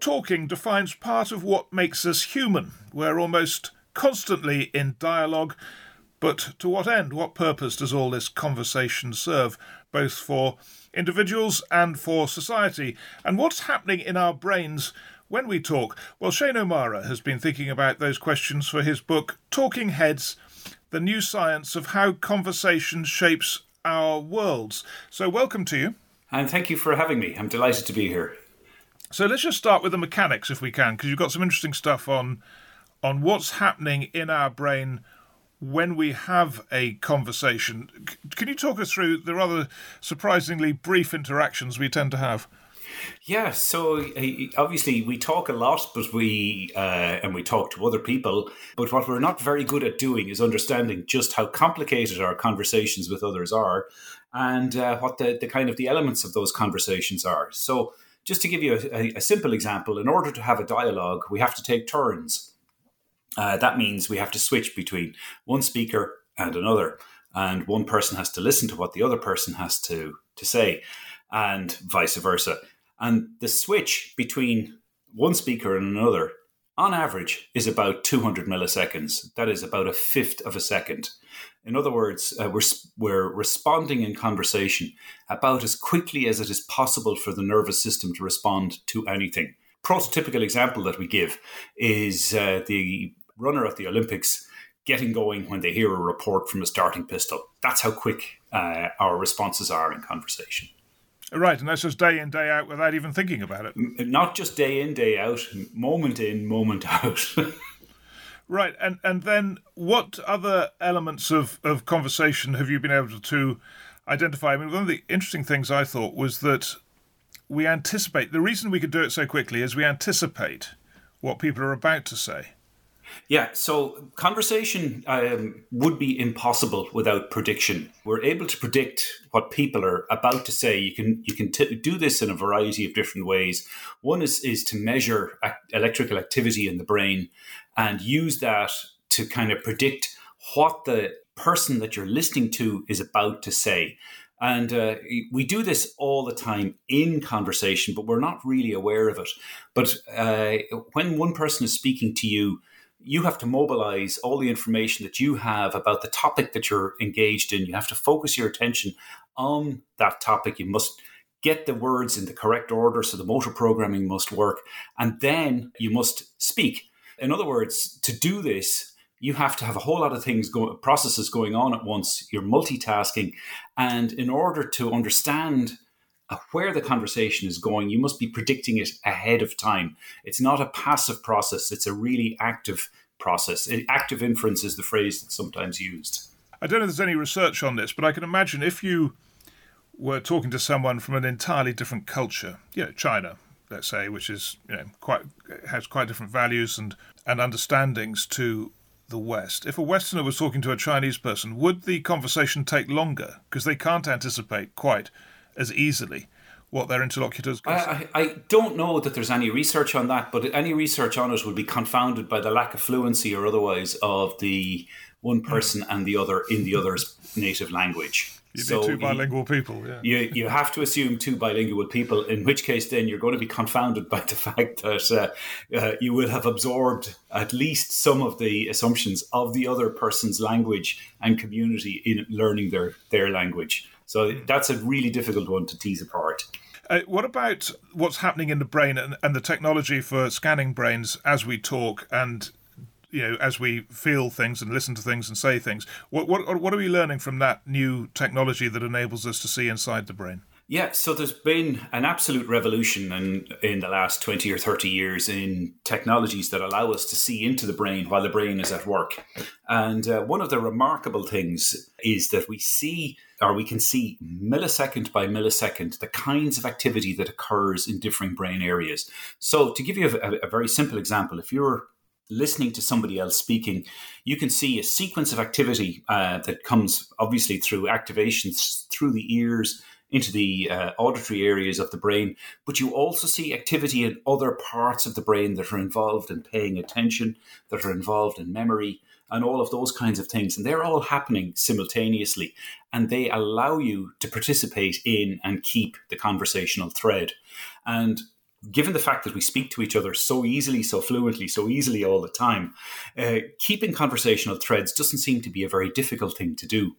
Talking defines part of what makes us human. We're almost constantly in dialogue. But to what end? What purpose does all this conversation serve, both for individuals and for society? And what's happening in our brains when we talk? Well, Shane O'Mara has been thinking about those questions for his book, Talking Heads The New Science of How Conversation Shapes Our Worlds. So, welcome to you. And thank you for having me. I'm delighted to be here. So let's just start with the mechanics, if we can, because you've got some interesting stuff on on what's happening in our brain when we have a conversation. Can you talk us through the rather surprisingly brief interactions we tend to have? Yeah, so uh, obviously we talk a lot, but we uh, and we talk to other people. But what we're not very good at doing is understanding just how complicated our conversations with others are, and uh, what the, the kind of the elements of those conversations are. So just to give you a, a, simple example, in order to have a dialogue, we have to take turns. Uh, that means we have to switch between one speaker and another, and one person has to listen to what the other person has to, to say, and vice versa. And the switch between one speaker and another, on average, is about 200 milliseconds. That is about a fifth of a second. In other words, uh, we're, we're responding in conversation about as quickly as it is possible for the nervous system to respond to anything. Prototypical example that we give is uh, the runner at the Olympics getting going when they hear a report from a starting pistol. That's how quick uh, our responses are in conversation. Right, and that's just day in, day out without even thinking about it. Not just day in, day out, moment in, moment out. Right, and and then what other elements of of conversation have you been able to identify? I mean, one of the interesting things I thought was that we anticipate. The reason we could do it so quickly is we anticipate what people are about to say. Yeah, so conversation um, would be impossible without prediction. We're able to predict what people are about to say. You can you can t- do this in a variety of different ways. One is is to measure ac- electrical activity in the brain and use that to kind of predict what the person that you're listening to is about to say. And uh, we do this all the time in conversation, but we're not really aware of it. But uh, when one person is speaking to you, you have to mobilize all the information that you have about the topic that you're engaged in. You have to focus your attention on that topic. You must get the words in the correct order so the motor programming must work. And then you must speak. In other words, to do this, you have to have a whole lot of things go, processes going on at once. You're multitasking. And in order to understand uh, where the conversation is going, you must be predicting it ahead of time. It's not a passive process, it's a really active process. Active inference is the phrase that's sometimes used. I don't know if there's any research on this, but I can imagine if you were talking to someone from an entirely different culture, you know, China, let's say, which is you know quite has quite different values and and understandings to the West. If a Westerner was talking to a Chinese person, would the conversation take longer because they can't anticipate quite as easily what their interlocutors I, I, I, don't know that there's any research on that, but any research on it would be confounded by the lack of fluency or otherwise of the one person and the other in the other's native language. You so two bilingual people. Yeah. You you have to assume two bilingual people. In which case, then you're going to be confounded by the fact that uh, uh, you will have absorbed at least some of the assumptions of the other person's language and community in learning their their language. So that's a really difficult one to tease apart. Uh, what about what's happening in the brain and, and the technology for scanning brains as we talk and you know as we feel things and listen to things and say things? What what what are we learning from that new technology that enables us to see inside the brain? Yeah, so there's been an absolute revolution in, in the last 20 or 30 years in technologies that allow us to see into the brain while the brain is at work. And uh, one of the remarkable things is that we see, or we can see millisecond by millisecond, the kinds of activity that occurs in different brain areas. So, to give you a, a very simple example, if you're listening to somebody else speaking, you can see a sequence of activity uh, that comes obviously through activations through the ears into the uh, auditory areas of the brain, but you also see activity in other parts of the brain that are involved in paying attention, that are involved in memory, and all of those kinds of things. And they're all happening simultaneously, and they allow you to participate in and keep the conversational thread. And given the fact that we speak to each other so easily, so fluently, so easily all the time, uh, keeping conversational threads doesn't seem to be a very difficult thing to do.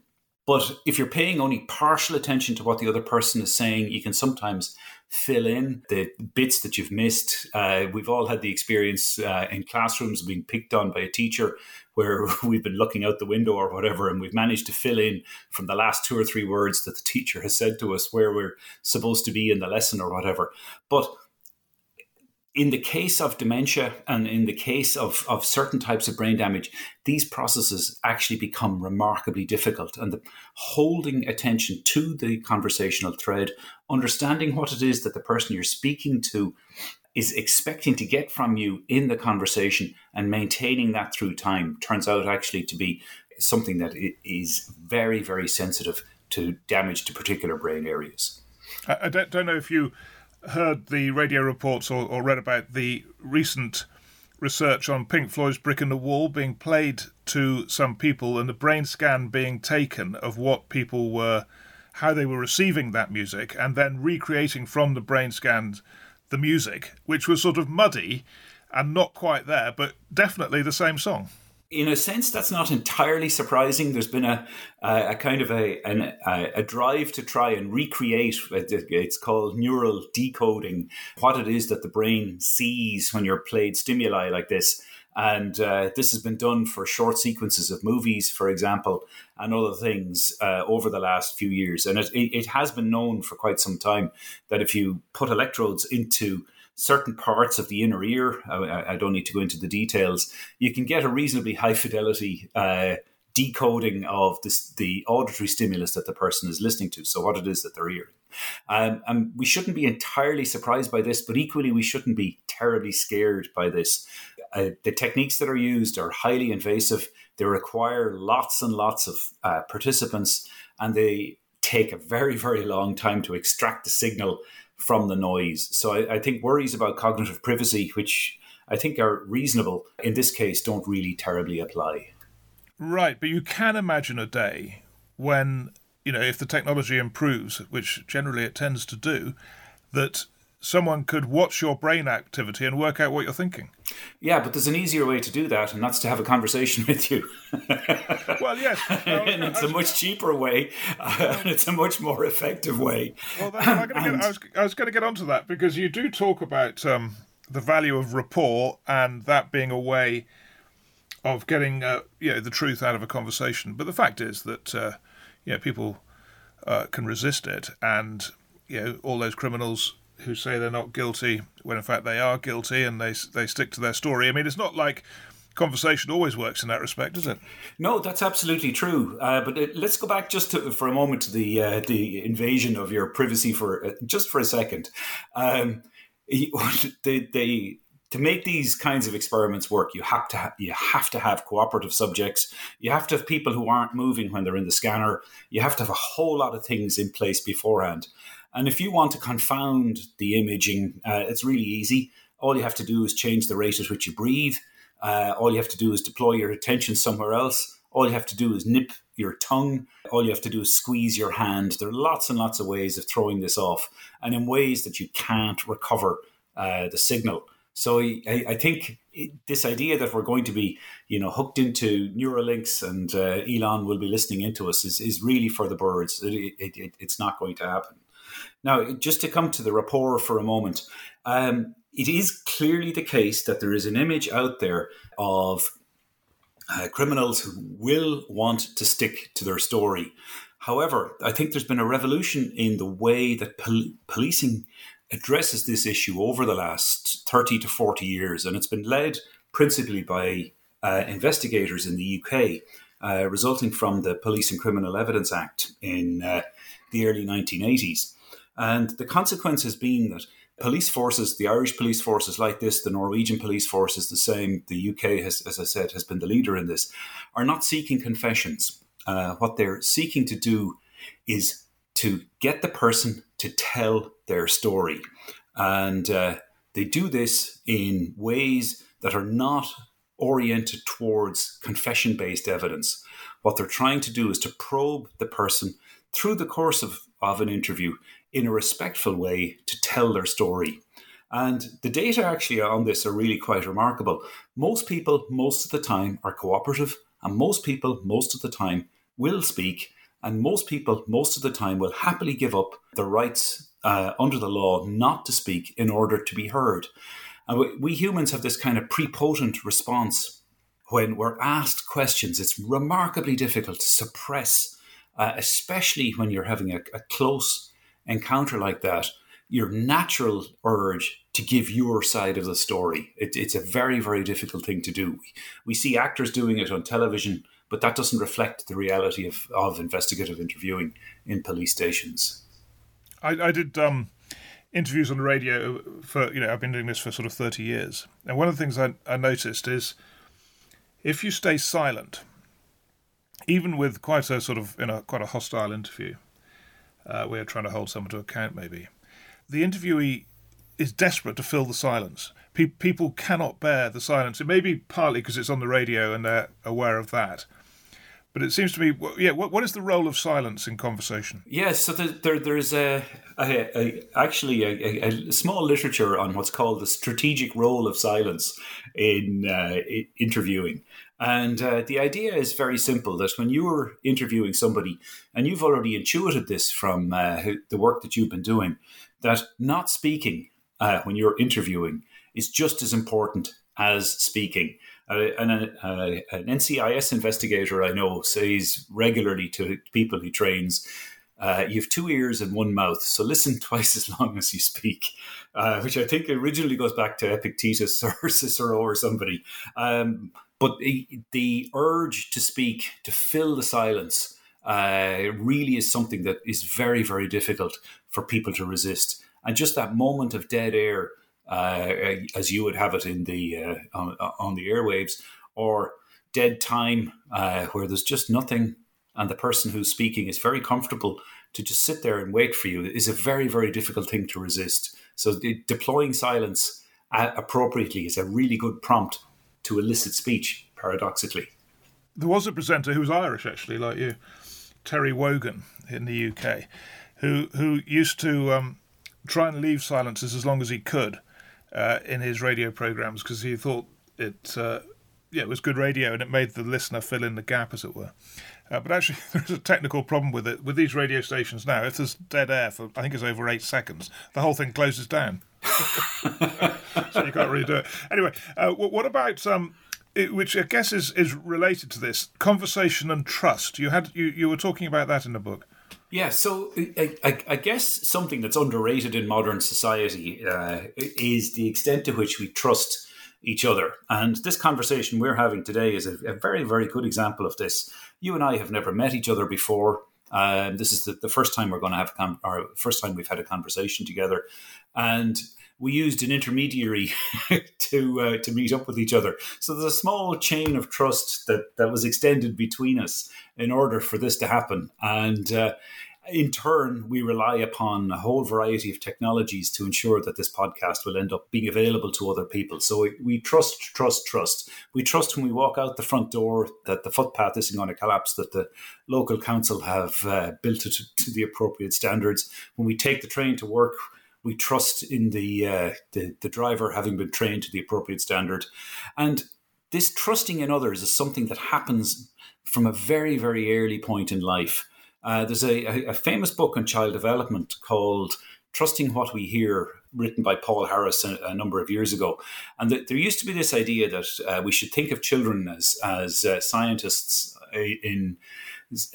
But if you're paying only partial attention to what the other person is saying, you can sometimes fill in the bits that you've missed. Uh, we've all had the experience uh, in classrooms being picked on by a teacher where we've been looking out the window or whatever, and we've managed to fill in from the last two or three words that the teacher has said to us where we're supposed to be in the lesson or whatever. But in the case of dementia and in the case of, of certain types of brain damage, these processes actually become remarkably difficult. And the, holding attention to the conversational thread, understanding what it is that the person you're speaking to is expecting to get from you in the conversation and maintaining that through time turns out actually to be something that is very, very sensitive to damage to particular brain areas. I don't, don't know if you heard the radio reports or, or read about the recent research on Pink Floyd's Brick in the Wall being played to some people and the brain scan being taken of what people were, how they were receiving that music, and then recreating from the brain scans the music, which was sort of muddy and not quite there, but definitely the same song in a sense, that's not entirely surprising. There's been a, a, a kind of a, an, a, drive to try and recreate, it's called neural decoding, what it is that the brain sees when you're played stimuli like this. And uh, this has been done for short sequences of movies, for example, and other things uh, over the last few years. And it, it has been known for quite some time that if you put electrodes into certain parts of the inner ear. I, I, don't need to go into the details. You can get a reasonably high fidelity uh, decoding of this, the auditory stimulus that the person is listening to. So, what it is that they're hearing. Um, and we shouldn't be entirely surprised by this, but equally, we shouldn't be terribly scared by this. Uh, the techniques that are used are highly invasive. They require lots and lots of uh, participants, and they take a very, very long time to extract the signal from the noise. So I, I think worries about cognitive privacy, which I think are reasonable in this case, don't really terribly apply. Right, but you can imagine a day when, you know, if the technology improves, which generally it tends to do, that someone could watch your brain activity and work out what you're thinking. Yeah, but there's an easier way to do that, and that's to have a conversation with you. well, yes. and it's a much cheaper way, uh, and it's a much more effective way. Well, then, and, get, I, was, I was going to get onto that because you do talk about um, the value of rapport and that being a way of getting uh, you know, the truth out of a conversation. But the fact is that uh, you know, people uh, can resist it, and you know, all those criminals who say they're not guilty when in fact they are guilty and they they stick to their story. I mean, it's not like conversation always works in that respect, does it? No, that's absolutely true. Uh, but uh, let's go back just to, for a moment to the uh, the invasion of your privacy for uh, just for a second. Um, they, they to make these kinds of experiments work, you have to ha- you have to have cooperative subjects. You have to have people who aren't moving when they're in the scanner. You have to have a whole lot of things in place beforehand. And if you want to confound the imaging, uh, it's really easy. All you have to do is change the rate at which you breathe. Uh, all you have to do is deploy your attention somewhere else. All you have to do is nip your tongue. All you have to do is squeeze your hand. There are lots and lots of ways of throwing this off, and in ways that you can't recover uh, the signal. So I, I, think this idea that we're going to be, you know, hooked into Neuralinks and uh, Elon will be listening into us is, is really for the birds. It, it, it, it's not going to happen. Now, just to come to the rapport for a moment, um, it is clearly the case that there is an image out there of uh, criminals who will want to stick to their story. However, I think there's been a revolution in the way that pol- policing addresses this issue over the last 30 to 40 years, and it's been led principally by uh, investigators in the UK, uh, resulting from the Police and Criminal Evidence Act in uh, the early 1980s. And the consequence has been that police forces, the Irish police forces like this, the Norwegian police force is the same, the UK, has, as I said, has been the leader in this, are not seeking confessions. Uh, what they're seeking to do is to get the person to tell their story. And uh, they do this in ways that are not oriented towards confession based evidence. What they're trying to do is to probe the person through the course of, of an interview in a respectful way to tell their story. And the data actually on this are really quite remarkable. Most people, most of the time, are cooperative, and most people, most of the time, will speak, and most people, most of the time, will happily give up their rights uh, under the law not to speak in order to be heard. And we, we humans have this kind of prepotent response when we're asked questions. It's remarkably difficult to suppress, uh, especially when you're having a, a close encounter like that your natural urge to give your side of the story. It, it's a very, very difficult thing to do. We, we see actors doing it on television but that doesn't reflect the reality of, of investigative interviewing in police stations. I, I did um, interviews on the radio for, you know, I've been doing this for sort of 30 years. And one of the things I, I noticed is if you stay silent, even with quite a sort of, you know, quite a hostile interview, uh, we're trying to hold someone to account maybe, the interviewee is desperate to fill the silence. Pe- people cannot bear the silence. It may be partly because it's on the radio and they're aware of that. But it seems to me, yeah. What, what is the role of silence in conversation? Yes, so there, there's a, a, a actually a, a, small literature on what's called the strategic role of silence in uh, interviewing, and uh, the idea is very simple: that when you are interviewing somebody, and you've already intuited this from uh, the work that you've been doing, that not speaking uh, when you're interviewing is just as important as speaking. Uh, and uh, an NCIS investigator I know says regularly to people he trains, uh, you have two ears and one mouth, so listen twice as long as you speak, uh, which I think originally goes back to Epictetus or Cicero or somebody. Um, but the, urge to speak, to fill the silence, uh, really is something that is very, very difficult for people to resist. And just that moment of dead air uh, as you would have it in the uh, on, on, the airwaves, or dead time uh, where there's just nothing, and the person who's speaking is very comfortable to just sit there and wait for you is a very very difficult thing to resist. So the, deploying silence uh, appropriately is a really good prompt to elicit speech. Paradoxically, there was a presenter who was Irish, actually, like you, Terry Wogan in the UK, who who used to um, try and leave silences as long as he could uh, in his radio programs because he thought it uh, yeah, it was good radio and it made the listener fill in the gap, as it were. Uh, but actually, there's a technical problem with it. With these radio stations now, if there's dead air for, I think it's over eight seconds, the whole thing closes down. so you can't really do it. Anyway, uh, what about, um, it, which I guess is, is related to this, conversation and trust? You, had, you, you were talking about that in the book. Yeah, so I, I, I, guess something that's underrated in modern society uh, is the extent to which we trust each other. And this conversation we're having today is a, a, very, very good example of this. You and I have never met each other before. Um, this is the, the, first time we're going to have, a con- or first time we've had a conversation together. And we used an intermediary to uh, to meet up with each other. So there's a small chain of trust that that was extended between us in order for this to happen, and. Uh, in turn, we rely upon a whole variety of technologies to ensure that this podcast will end up being available to other people. So we, we trust, trust, trust. We trust when we walk out the front door that the footpath isn't going to collapse, that the local council have uh, built it to, to the appropriate standards. When we take the train to work, we trust in the, uh, the, the driver having been trained to the appropriate standard, and this trusting in others is something that happens from a very very early point in life. Uh, there's a, a, famous book on child development called Trusting What We Hear, written by Paul Harris a, a number of years ago. And there used to be this idea that uh, we should think of children as, as uh, scientists uh, in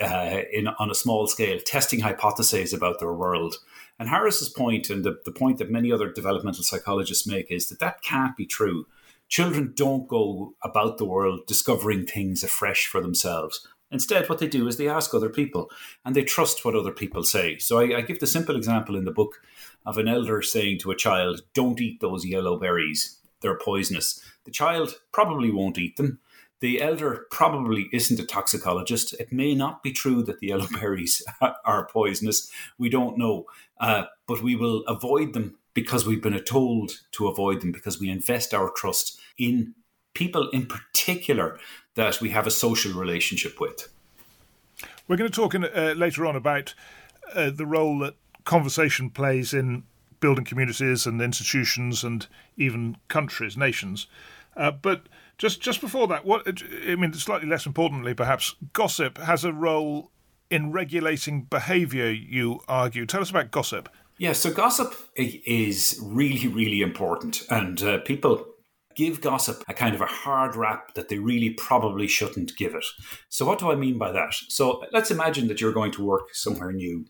uh, in on a small scale, testing hypotheses about their world. And Harris's point, and the, the point that many other developmental psychologists make, is that that can't be true. Children don't go about the world discovering things afresh for themselves. Instead, what they do is they ask other people and they trust what other people say. So I, I give the simple example in the book of an elder saying to a child, Don't eat those yellow berries, they're poisonous. The child probably won't eat them. The elder probably isn't a toxicologist. It may not be true that the yellow berries are poisonous. We don't know. Uh, but we will avoid them because we've been told to avoid them because we invest our trust in people in particular that we have a social relationship with. We're going to talk in, uh, later on about uh, the role that conversation plays in building communities and institutions and even countries, nations. Uh, but just just before that, what I mean, slightly less importantly, perhaps, gossip has a role in regulating behaviour. You argue. Tell us about gossip. Yeah, so gossip is really, really important, and uh, people give gossip a kind of a hard rap that they really probably shouldn't give it. So, what do I mean by that? So, let's imagine that you're going to work somewhere new.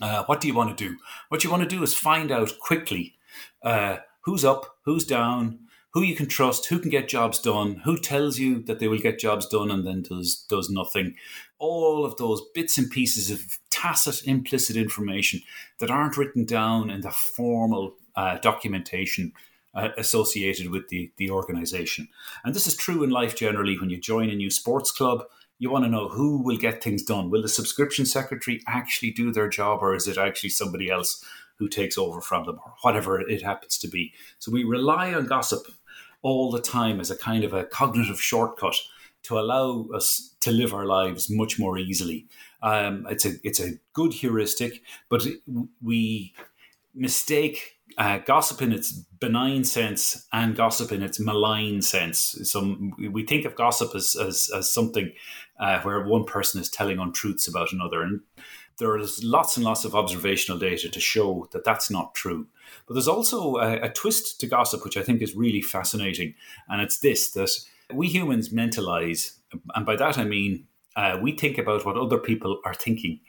Uh, what do you want to do? What you want to do is find out quickly uh, who's up, who's down, who you can trust, who can get jobs done, who tells you that they will get jobs done and then does does nothing. All of those bits and pieces of tacit, implicit information that aren't written down in the formal uh, documentation uh, associated with the, the organization. And this is true in life generally. When you join a new sports club, you want to know who will get things done. Will the subscription secretary actually do their job, or is it actually somebody else who takes over from them, or whatever it happens to be? So we rely on gossip all the time as a kind of a cognitive shortcut to allow us to live our lives much more easily. Um, it's a it's a good heuristic, but we mistake uh, gossip in its benign sense and gossip in its malign sense. So we think of gossip as, as, as something uh, where one person is telling untruths about another. And there is lots and lots of observational data to show that that's not true. But there's also a, a twist to gossip, which I think is really fascinating. And it's this that we humans mentalize. And by that I mean uh, we think about what other people are thinking.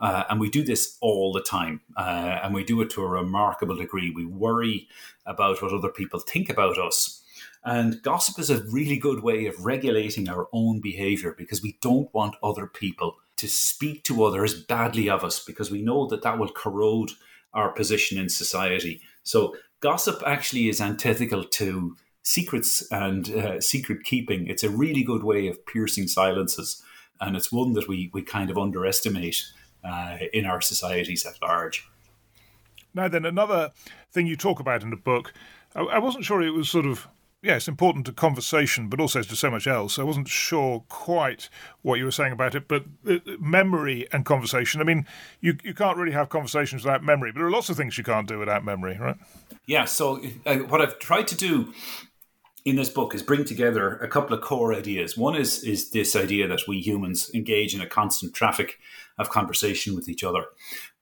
Uh, and we do this all the time. Uh, and we do it to a remarkable degree. We worry about what other people think about us. And gossip is a really good way of regulating our own behavior because we don't want other people to speak to others badly of us because we know that that will corrode our position in society. So, gossip actually is antithetical to secrets and uh, secret keeping. It's a really good way of piercing silences. And it's one that we, we kind of underestimate uh, in our societies at large. Now, then, another thing you talk about in the book, I, I wasn't sure it was sort of yeah, it's important to conversation, but also to so much else. I wasn't sure quite what you were saying about it, but uh, memory and conversation. I mean, you you can't really have conversations without memory, but there are lots of things you can't do without memory, right? Yeah. So uh, what I've tried to do in this book is bring together a couple of core ideas. One is is this idea that we humans engage in a constant traffic of conversation with each other.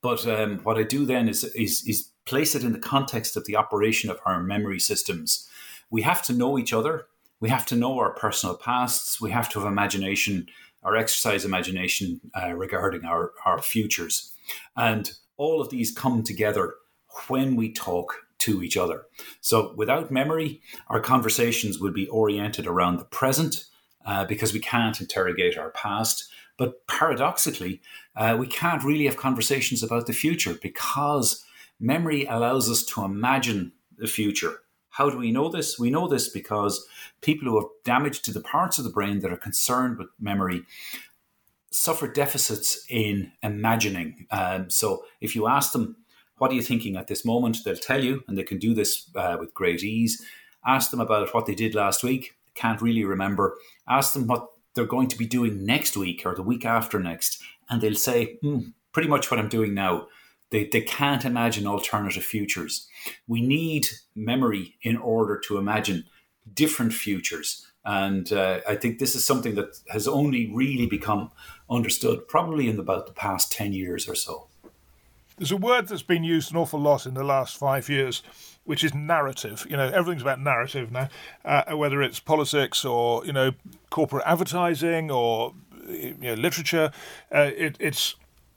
But um, what I do then is, is is place it in the context of the operation of our memory systems. We have to know each other. We have to know our personal pasts. We have to have imagination, our exercise imagination uh, regarding our, our futures. And all of these come together when we talk to each other. So without memory, our conversations would be oriented around the present uh, because we can't interrogate our past. But paradoxically, uh, we can't really have conversations about the future because memory allows us to imagine the future. How do we know this? We know this because people who have damage to the parts of the brain that are concerned with memory suffer deficits in imagining. Um, so if you ask them, what are you thinking at this moment? They'll tell you, and they can do this uh, with great ease. Ask them about what they did last week. Can't really remember. Ask them what they're going to be doing next week or the week after next, and they'll say, mm, pretty much what I'm doing now. They, they can't imagine alternative futures. We need memory in order to imagine different futures. And uh, I think this is something that has only really become understood probably in about the past 10 years or so. There's a word that's been used an awful lot in the last five years, which is narrative. You know, everything's about narrative now, uh, whether it's politics or you know corporate advertising or you know, literature. Uh, it, it's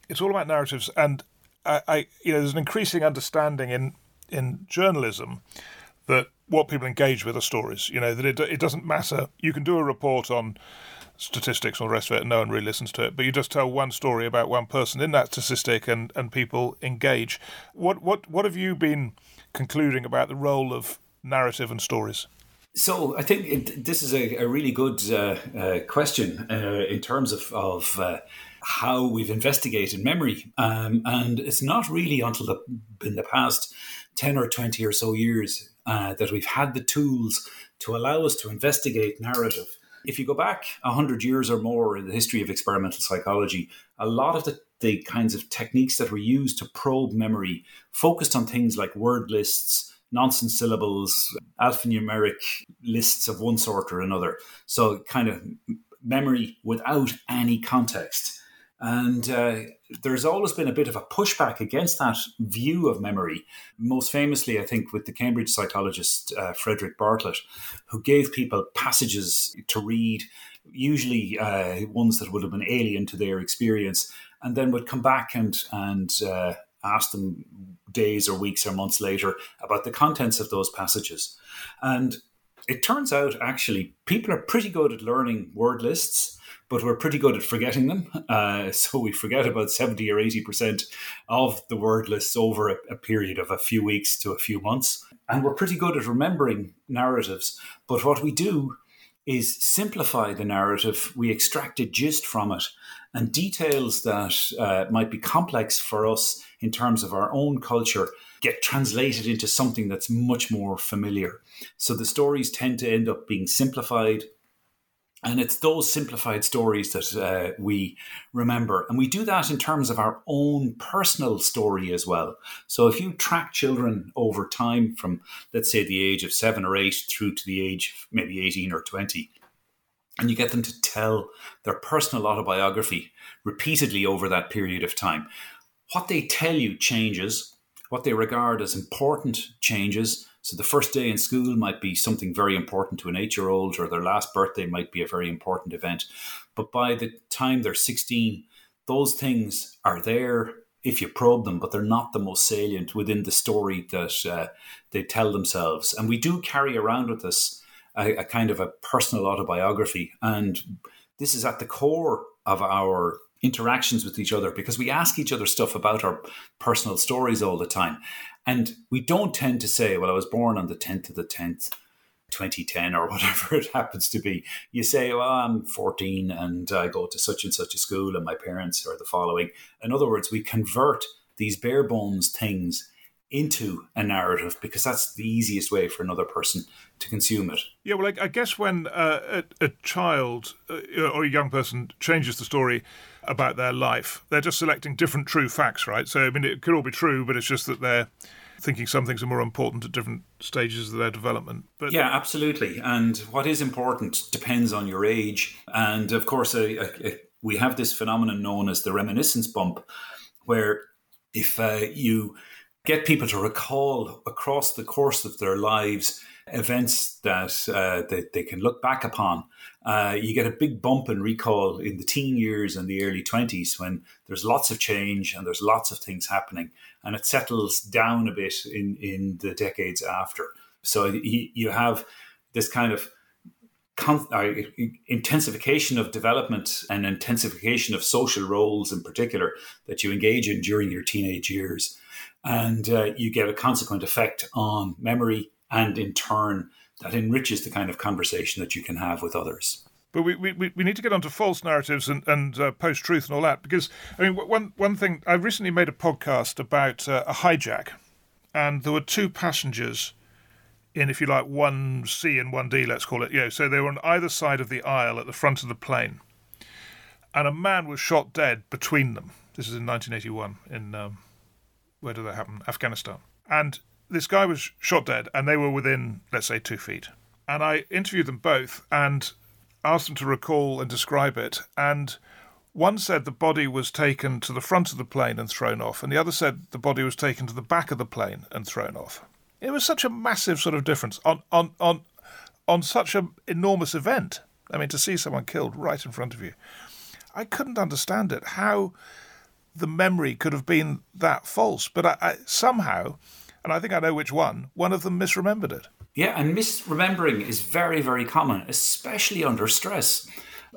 it's all about narratives, and I, I, you know, there's an increasing understanding in in journalism that what people engage with are stories. You know that it it doesn't matter. You can do a report on statistics all the rest of it, and no one really listens to it. But you just tell one story about one person in that statistic, and, and people engage. What what what have you been concluding about the role of narrative and stories? So I think it, this is a, a really good uh, uh, question uh, in terms of, of uh, how we've investigated memory, um, and it's not really until the, in the past ten or twenty or so years uh, that we've had the tools to allow us to investigate narrative. If you go back hundred years or more in the history of experimental psychology, a lot of the the kinds of techniques that were used to probe memory focused on things like word lists, nonsense syllables, alphanumeric lists of one sort or another. So, kind of memory without any context. And uh, there's always been a bit of a pushback against that view of memory. Most famously, I think, with the Cambridge psychologist uh, Frederick Bartlett, who gave people passages to read, usually uh, ones that would have been alien to their experience, and then would come back and and uh, ask them days or weeks or months later about the contents of those passages. And it turns out actually people are pretty good at learning word lists, but we're pretty good at forgetting them. Uh, so we forget about 70 or 80% of the word lists over a, a period of a few weeks to a few months. And we're pretty good at remembering narratives. But what we do is simplify the narrative, we extract a gist from it, and details that uh, might be complex for us in terms of our own culture get translated into something that's much more familiar. So the stories tend to end up being simplified. And it's those simplified stories that uh, we remember. And we do that in terms of our own personal story as well. So if you track children over time from, let's say, the age of seven or eight through to the age of maybe 18 or 20, and you get them to tell their personal autobiography repeatedly over that period of time, what they tell you changes, what they regard as important changes. So the first day in school might be something very important to an eight year old, or their last birthday might be a very important event. But by the time they're 16, those things are there if you probe them, but they're not the most salient within the story that uh, they tell themselves. And we do carry around with us a, a kind of a personal autobiography. And this is at the core of our interactions with each other because we ask each other stuff about our personal stories all the time. And we don't tend to say, well, I was born on the 10th of the 10th, 2010, or whatever it happens to be. You say, well, I'm 14 and I go to such and such a school and my parents are the following. In other words, we convert these bare bones things into a narrative because that's the easiest way for another person to consume it. Yeah, well, I, I guess when uh, a, a, child uh, or a young person changes the story about their life, they're just selecting different true facts, right? So, I mean, it could all be true, but it's just that they're thinking some things are more important at different stages of their development. But yeah, absolutely. And what is important depends on your age. And of course, we have this phenomenon known as the reminiscence bump, where if uh, you get people to recall across the course of their lives events that uh, they, they can look back upon. Uh, you get a big bump in recall in the teen years and the early 20s when there's lots of change and there's lots of things happening, and it settles down a bit in, in the decades after. So you, you have this kind of con- uh, intensification of development and intensification of social roles in particular that you engage in during your teenage years and uh, you get a consequent effect on memory and in turn that enriches the kind of conversation that you can have with others but we, we, we need to get onto false narratives and, and uh, post truth and all that because I mean one one thing I recently made a podcast about uh, a hijack, and there were two passengers in if you like one C and one D let's call it yeah so they were on either side of the aisle at the front of the plane, and a man was shot dead between them. This is in 1981 in um, where did that happen? Afghanistan. And this guy was shot dead, and they were within, let's say, two feet. And I interviewed them both and asked them to recall and describe it. And one said the body was taken to the front of the plane and thrown off, and the other said the body was taken to the back of the plane and thrown off. It was such a massive sort of difference on on on on such an enormous event. I mean, to see someone killed right in front of you. I couldn't understand it. How the memory could have been that false, but I, I, somehow, and I think I know which one, one of them misremembered it. Yeah, and misremembering is very, very common, especially under stress.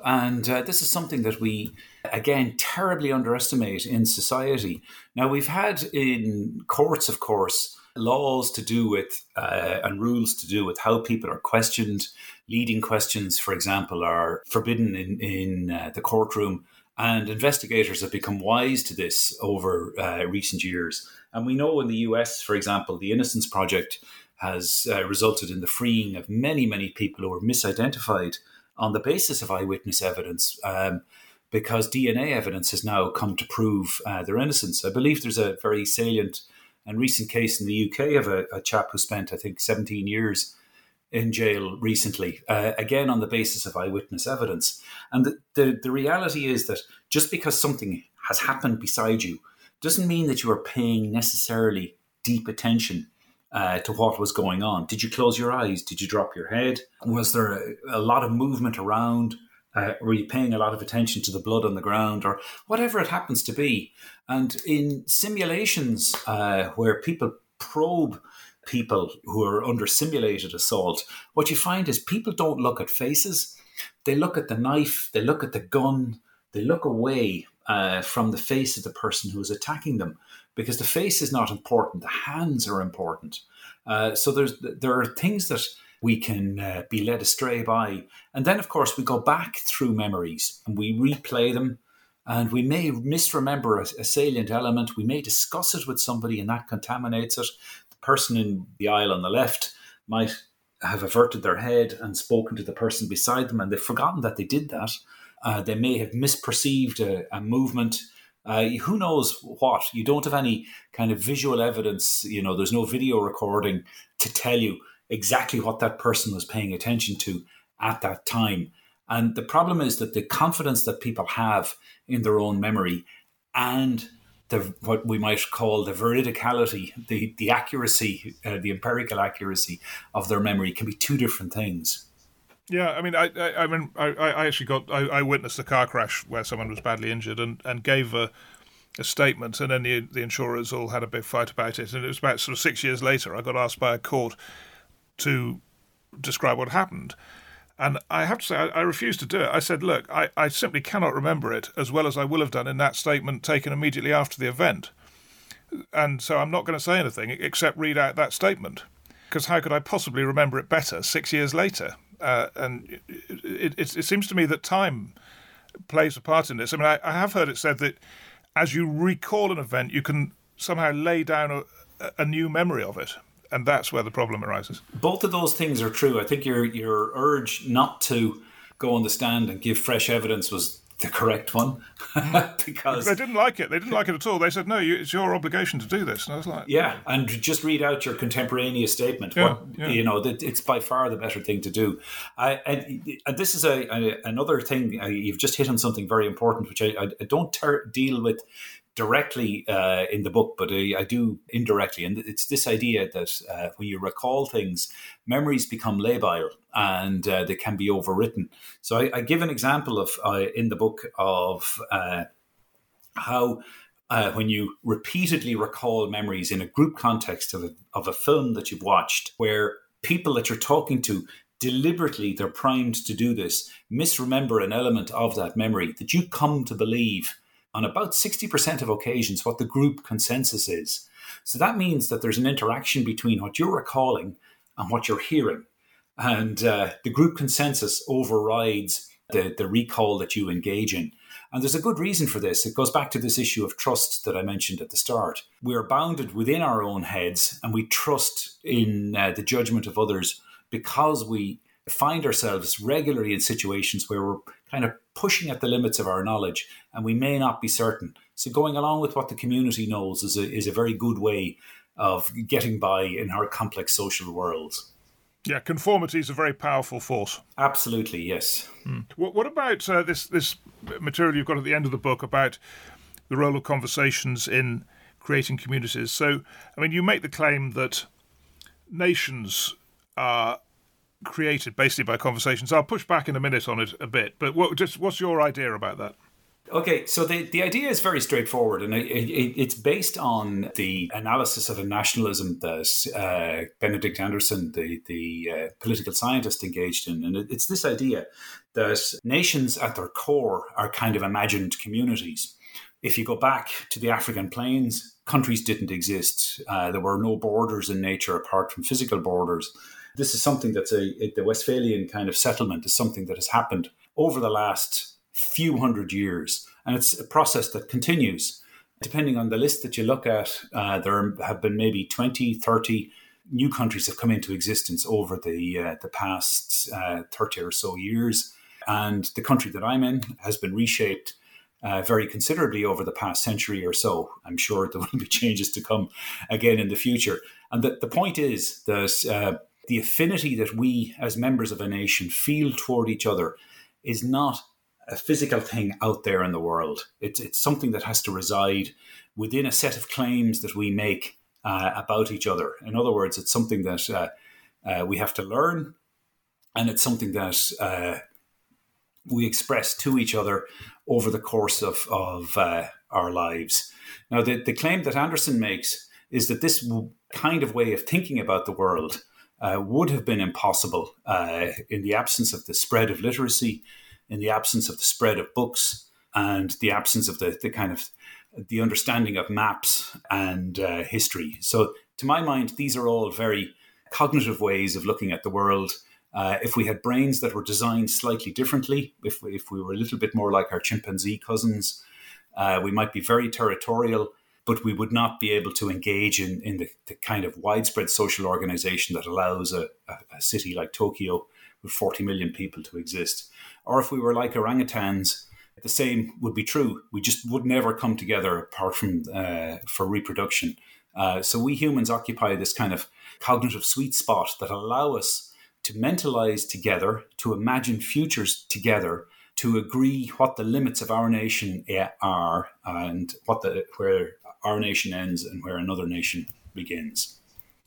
And uh, this is something that we, again, terribly underestimate in society. Now, we've had in courts, of course, laws to do with uh, and rules to do with how people are questioned. Leading questions, for example, are forbidden in, in uh, the courtroom. And investigators have become wise to this over uh, recent years. And we know in the US, for example, the Innocence Project has uh, resulted in the freeing of many, many people who were misidentified on the basis of eyewitness evidence. Um, because DNA evidence has now come to prove uh, their innocence. I believe there's a very salient and recent case in the UK of a, a chap who spent, I think, 17 years in jail recently, uh, again on the basis of eyewitness evidence. And the, the, the reality is that just because something has happened beside you doesn't mean that you are paying necessarily deep attention uh, to what was going on. Did you close your eyes? Did you drop your head? Was there a, a lot of movement around? Uh, were you paying a lot of attention to the blood on the ground or whatever it happens to be? And in simulations uh, where people probe people who are under simulated assault, what you find is people don't look at faces. They look at the knife, they look at the gun, they look away uh, from the face of the person who is attacking them because the face is not important, the hands are important. Uh, so there's there are things that we can uh, be led astray by, and then of course we go back through memories and we replay them, and we may misremember a, a salient element. We may discuss it with somebody, and that contaminates it. Person in the aisle on the left might have averted their head and spoken to the person beside them, and they've forgotten that they did that. Uh, they may have misperceived a, a movement. Uh, who knows what? You don't have any kind of visual evidence. You know, there's no video recording to tell you exactly what that person was paying attention to at that time. And the problem is that the confidence that people have in their own memory and the what we might call the veridicality, the the accuracy, uh, the empirical accuracy of their memory can be two different things. Yeah, I mean, I, I, I mean, I, I actually got, I, I, witnessed a car crash where someone was badly injured and, and gave a, a statement, and then the, the insurers all had a big fight about it. And it was about sort of six years later, I got asked by a court to describe what happened. And I have to say, I, I refused to do it. I said, look, I, I simply cannot remember it as well as I will have done in that statement taken immediately after the event. And so I'm not going to say anything except read out that statement. Because how could I possibly remember it better six years later? uh, and it, it, it, seems to me that time plays a part in this. I mean, I, I, have heard it said that as you recall an event, you can somehow lay down a, a new memory of it, and that's where the problem arises. Both of those things are true. I think your your urge not to go on the stand and give fresh evidence was the correct one because they didn't like it. They didn't like it at all. They said, "No, you, it's your obligation to do this." And I was like, "Yeah," and just read out your contemporaneous statement. Yeah, what, yeah. You know, it's by far the better thing to do. I, and, and this is a, a, another thing. Uh, you've just hit on something very important, which I, I don't ter- deal with directly uh, in the book, but I, I, do indirectly. And it's this idea that uh, when you recall things, memories become labile and uh, they can be overwritten. So I, I give an example of uh, in the book of uh, how. Uh, when you repeatedly recall memories in a group context of a, of a film that you've watched, where people that you're talking to deliberately they're primed to do this misremember an element of that memory that you come to believe on about 60% of occasions what the group consensus is. So that means that there's an interaction between what you're recalling and what you're hearing. And uh, the group consensus overrides the, the recall that you engage in. And there's a good reason for this. It goes back to this issue of trust that I mentioned at the start. We are bounded within our own heads and we trust in uh, the judgment of others because we find ourselves regularly in situations where we're kind of pushing at the limits of our knowledge and we may not be certain. So going along with what the community knows is a, is a very good way of getting by in our complex social worlds. Yeah, conformity is a very powerful force. Absolutely, yes. Mm. What, what, about uh, this this material you've got at the end of the book about the role of conversations in creating communities? So, I mean, you make the claim that nations are created basically by conversations. I'll push back in a minute on it a bit, but what, just what's your idea about that? Okay, so the, the idea is very straightforward, and it, it, it's based on the analysis of a nationalism that uh, Benedict Anderson, the, the uh, political scientist, engaged in. And it, it's this idea that nations at their core are kind of imagined communities. If you go back to the African plains, countries didn't exist. Uh, there were no borders in nature apart from physical borders. This is something that's a, the Westphalian kind of settlement is something that has happened over the last few hundred years. And it's a process that continues. Depending on the list that you look at, uh, there have been maybe 20, 30 new countries that have come into existence over the, uh, the past uh, 30 or so years. And the country that I'm in has been reshaped uh, very considerably over the past century or so. I'm sure there will be changes to come again in the future. And the, the point is that uh, the affinity that we as members of a nation feel toward each other is not a physical thing out there in the world. It's, it's something that has to reside within a set of claims that we make uh, about each other. In other words, it's something that uh, uh, we have to learn, and it's something that uh, we express to each other over the course of, of uh, our lives. Now, the, the claim that Anderson makes is that this kind of way of thinking about the world uh, would have been impossible in the absence of the spread of literacy in the absence of the spread of books and the absence of the, the kind of the understanding of maps and uh, history. So, to my mind, these are all very cognitive ways of looking at the world. Uh, if we had brains that were designed slightly differently, if we, if we were a little bit more like our chimpanzee cousins, uh, we might be very territorial, but we would not be able to engage in, in the, the kind of widespread social organization that allows a, a, city like Tokyo with 40 million people to exist. Or if we were like orangutans, the same would be true. We just would never come together apart from uh, for reproduction. Uh, so we humans occupy this kind of cognitive sweet spot that allow us to mentalize together, to imagine futures together, to agree what the limits of our nation are, and what the where our nation ends and where another nation begins.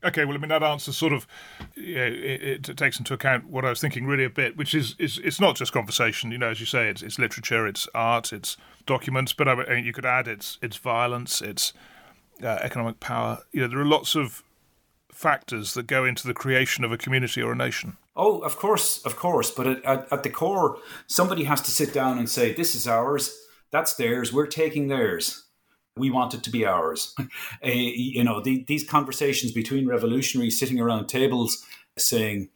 Okay, well, I mean that answer sort of yeah, it, it, takes into account what I was thinking really a bit, which is, is it's not just conversation. You know, as you say, it's, it's literature, it's art, it's documents, but I mean, you could add it's it's violence, it's uh, economic power. You know, there are lots of factors that go into the creation of a community or a nation. Oh, of course, of course. But at, at the core, somebody has to sit down and say, "This is ours, that's theirs, we're taking theirs." We want it to be ours. uh, you know, the, these conversations between revolutionaries sitting around tables saying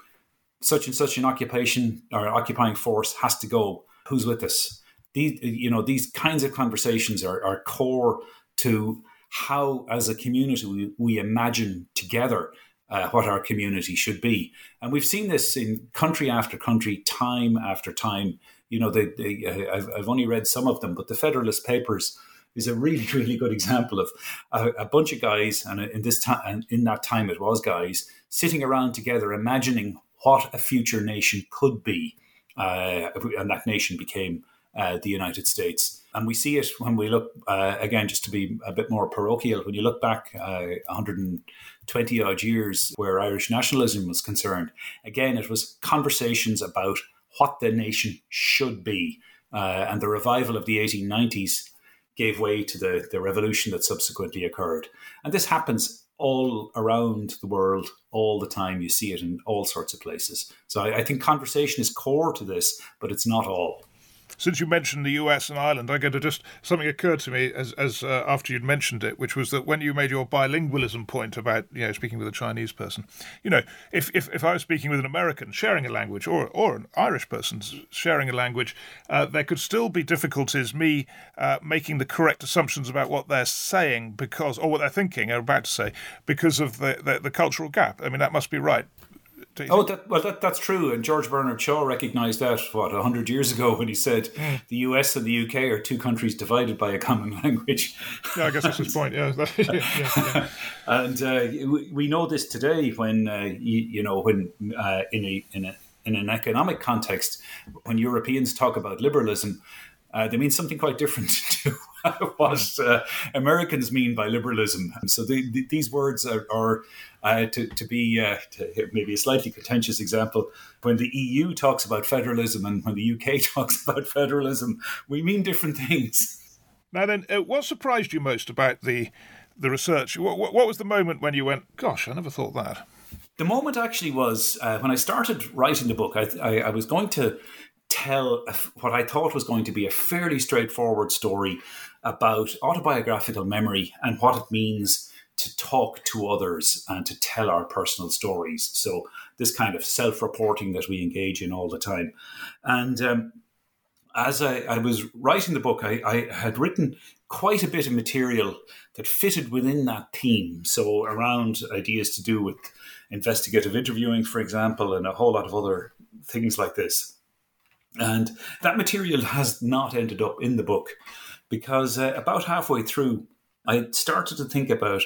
such and such an occupation or occupying force has to go. Who's with us? These, you know, these kinds of conversations are, are core to how, as a community, we, we imagine together uh, what our community should be. And we've seen this in country after country, time after time. You know, they, they, I've, I've only read some of them, but the Federalist Papers is a really, really good example of a, a bunch of guys, and in this time, in that time, it was guys sitting around together, imagining what a future nation could be, uh, and that nation became uh, the United States. And we see it when we look uh, again, just to be a bit more parochial. When you look back 120 uh, odd years, where Irish nationalism was concerned, again, it was conversations about what the nation should be. Uh, and the revival of the 1890s gave way to the, the revolution that subsequently occurred. And this happens all around the world all the time. You see it in all sorts of places. So I, I think conversation is core to this, but it's not all since you mentioned the US and Ireland, I get to just something occurred to me as as uh, after you'd mentioned it, which was that when you made your bilingualism point about you know speaking with a Chinese person, you know if if, if I was speaking with an American sharing a language or or an Irish person sharing a language, uh, there could still be difficulties me uh, making the correct assumptions about what they're saying because or what they're thinking or about to say because of the, the, the cultural gap. I mean that must be right. Oh, that, well, that, that's true. And George Bernard Shaw recognized that, what, 100 years ago when he said mm. the US and the UK are two countries divided by a common language. Yeah, I guess that's his point, yeah. yeah, yeah. and uh, we, we know this today when, uh, you, you, know, when uh, in, a, in, a, in an economic context, when Europeans talk about liberalism, uh, they mean something quite different to what uh, Americans mean by liberalism. So the, the, these words are, are uh, to, to, be uh, to maybe a slightly contentious example. When the EU talks about federalism and when the UK talks about federalism, we mean different things. Now, then, uh, what surprised you most about the the research? What, what, was the moment when you went, "Gosh, I never thought that"? The moment actually was uh, when I started writing the book. I, I, I was going to tell what I thought was going to be a fairly straightforward story about autobiographical memory and what it means to talk to others and to tell our personal stories. So, this kind of self reporting that we engage in all the time. And um, as I, I, was writing the book, I, I, had written quite a bit of material that fitted within that theme. So, around ideas to do with investigative interviewing, for example, and a whole lot of other things like this. And that material has not ended up in the book because uh, about halfway through, I started to think about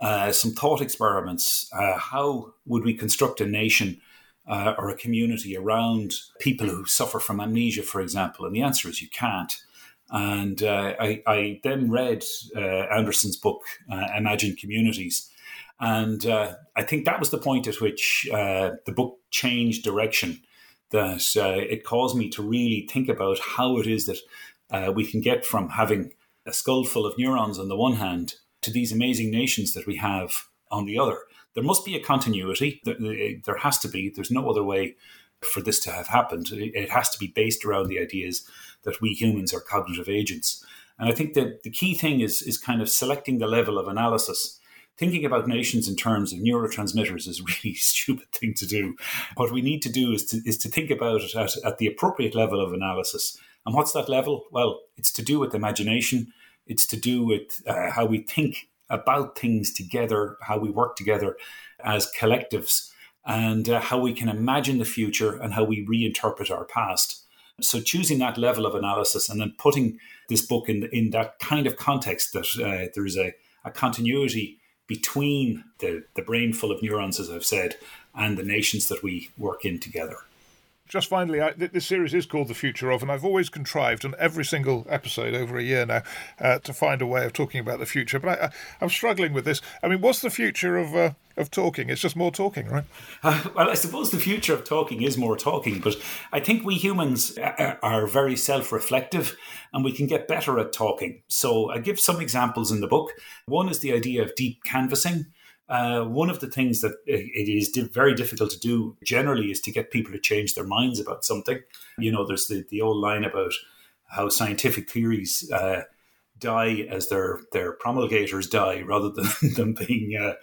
uh, some thought experiments. Uh, how would we construct a nation uh, or a community around people who suffer from amnesia, for example? And the answer is you can't. And uh, I, I, then read uh, Anderson's book, Imagine Communities. And I think that was the point at which the book changed direction that uh, it caused me to really think about how it is that uh, we can get from having a skull full of neurons on the one hand to these amazing nations that we have on the other. There must be a continuity. There has to be. There's no other way for this to have happened. It has to be based around the ideas that we humans are cognitive agents. And I think that the key thing is, is kind of selecting the level of analysis thinking about nations in terms of neurotransmitters is a really stupid thing to do. What we need to do is to, is to think about it at, at the appropriate level of analysis. And what's that level? Well, it's to do with imagination, it's to do with uh, how we think about things together, how we work together as collectives, and uh, how we can imagine the future and how we reinterpret our past. So, choosing that level of analysis and then putting this book in, in that kind of context that uh, there is a, a continuity between the, the brain full of neurons, as I've said, and the nations that we work in together. Just finally, I, this series is called The Future of, and I've always contrived on every single episode over a year now uh, to find a way of talking about the future. But I, am struggling with this. I mean, what's the future of uh, of talking. It's just more talking, right? Uh, well, I suppose the future of talking is more talking, but I think we humans are very self reflective and we can get better at talking. So I give some examples in the book. One is the idea of deep canvassing. Uh, one of the things that it is very difficult to do generally is to get people to change their minds about something. You know, there's the, the old line about how scientific theories uh, die as their their promulgators die, rather than them being uh,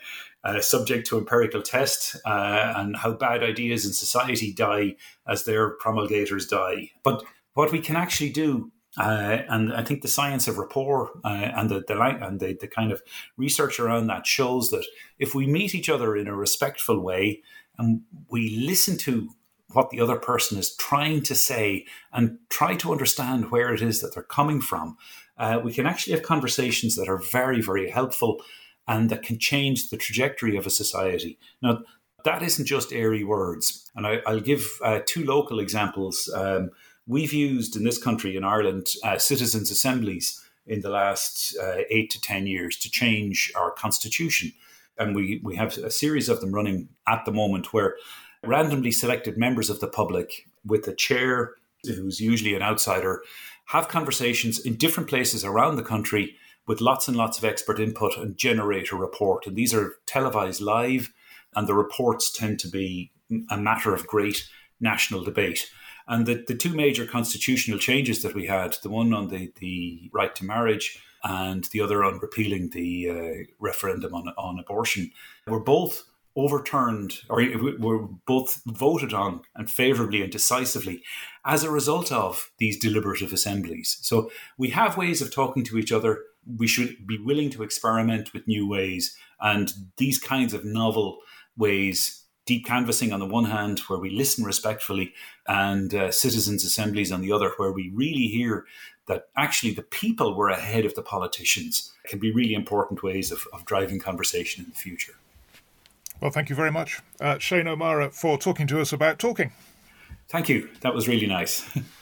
uh, subject to empirical test uh, and how bad ideas in society die as their promulgators die. But what we can actually do, uh, and I think the science of rapport uh, and the, the and the, the kind of research around that shows that if we meet each other in a respectful way and we listen to what the other person is trying to say and try to understand where it is that they're coming from, uh, we can actually have conversations that are very, very helpful and that can change the trajectory of a society. Now, that isn't just airy words. And I, will give uh, two local examples. Um, we've used in this country, in Ireland, uh, citizens' assemblies in the last uh, eight to 10 years to change our constitution. And we, we have a series of them running at the moment where randomly selected members of the public with a chair who's usually an outsider have conversations in different places around the country with lots and lots of expert input and generate a report. And these are televised live, and the reports tend to be a matter of great national debate. And the, the two major constitutional changes that we had, the one on the, the right to marriage and the other on repealing the uh, referendum on, on abortion, were both overturned or were both voted on and favorably and decisively as a result of these deliberative assemblies. So we have ways of talking to each other we should be willing to experiment with new ways and these kinds of novel ways deep canvassing on the one hand where we listen respectfully and uh, citizens assemblies on the other where we really hear that actually the people were ahead of the politicians can be really important ways of, of driving conversation in the future. Well thank you very much. Uh, shane o'mara for talking to us about talking. Thank you. That was really nice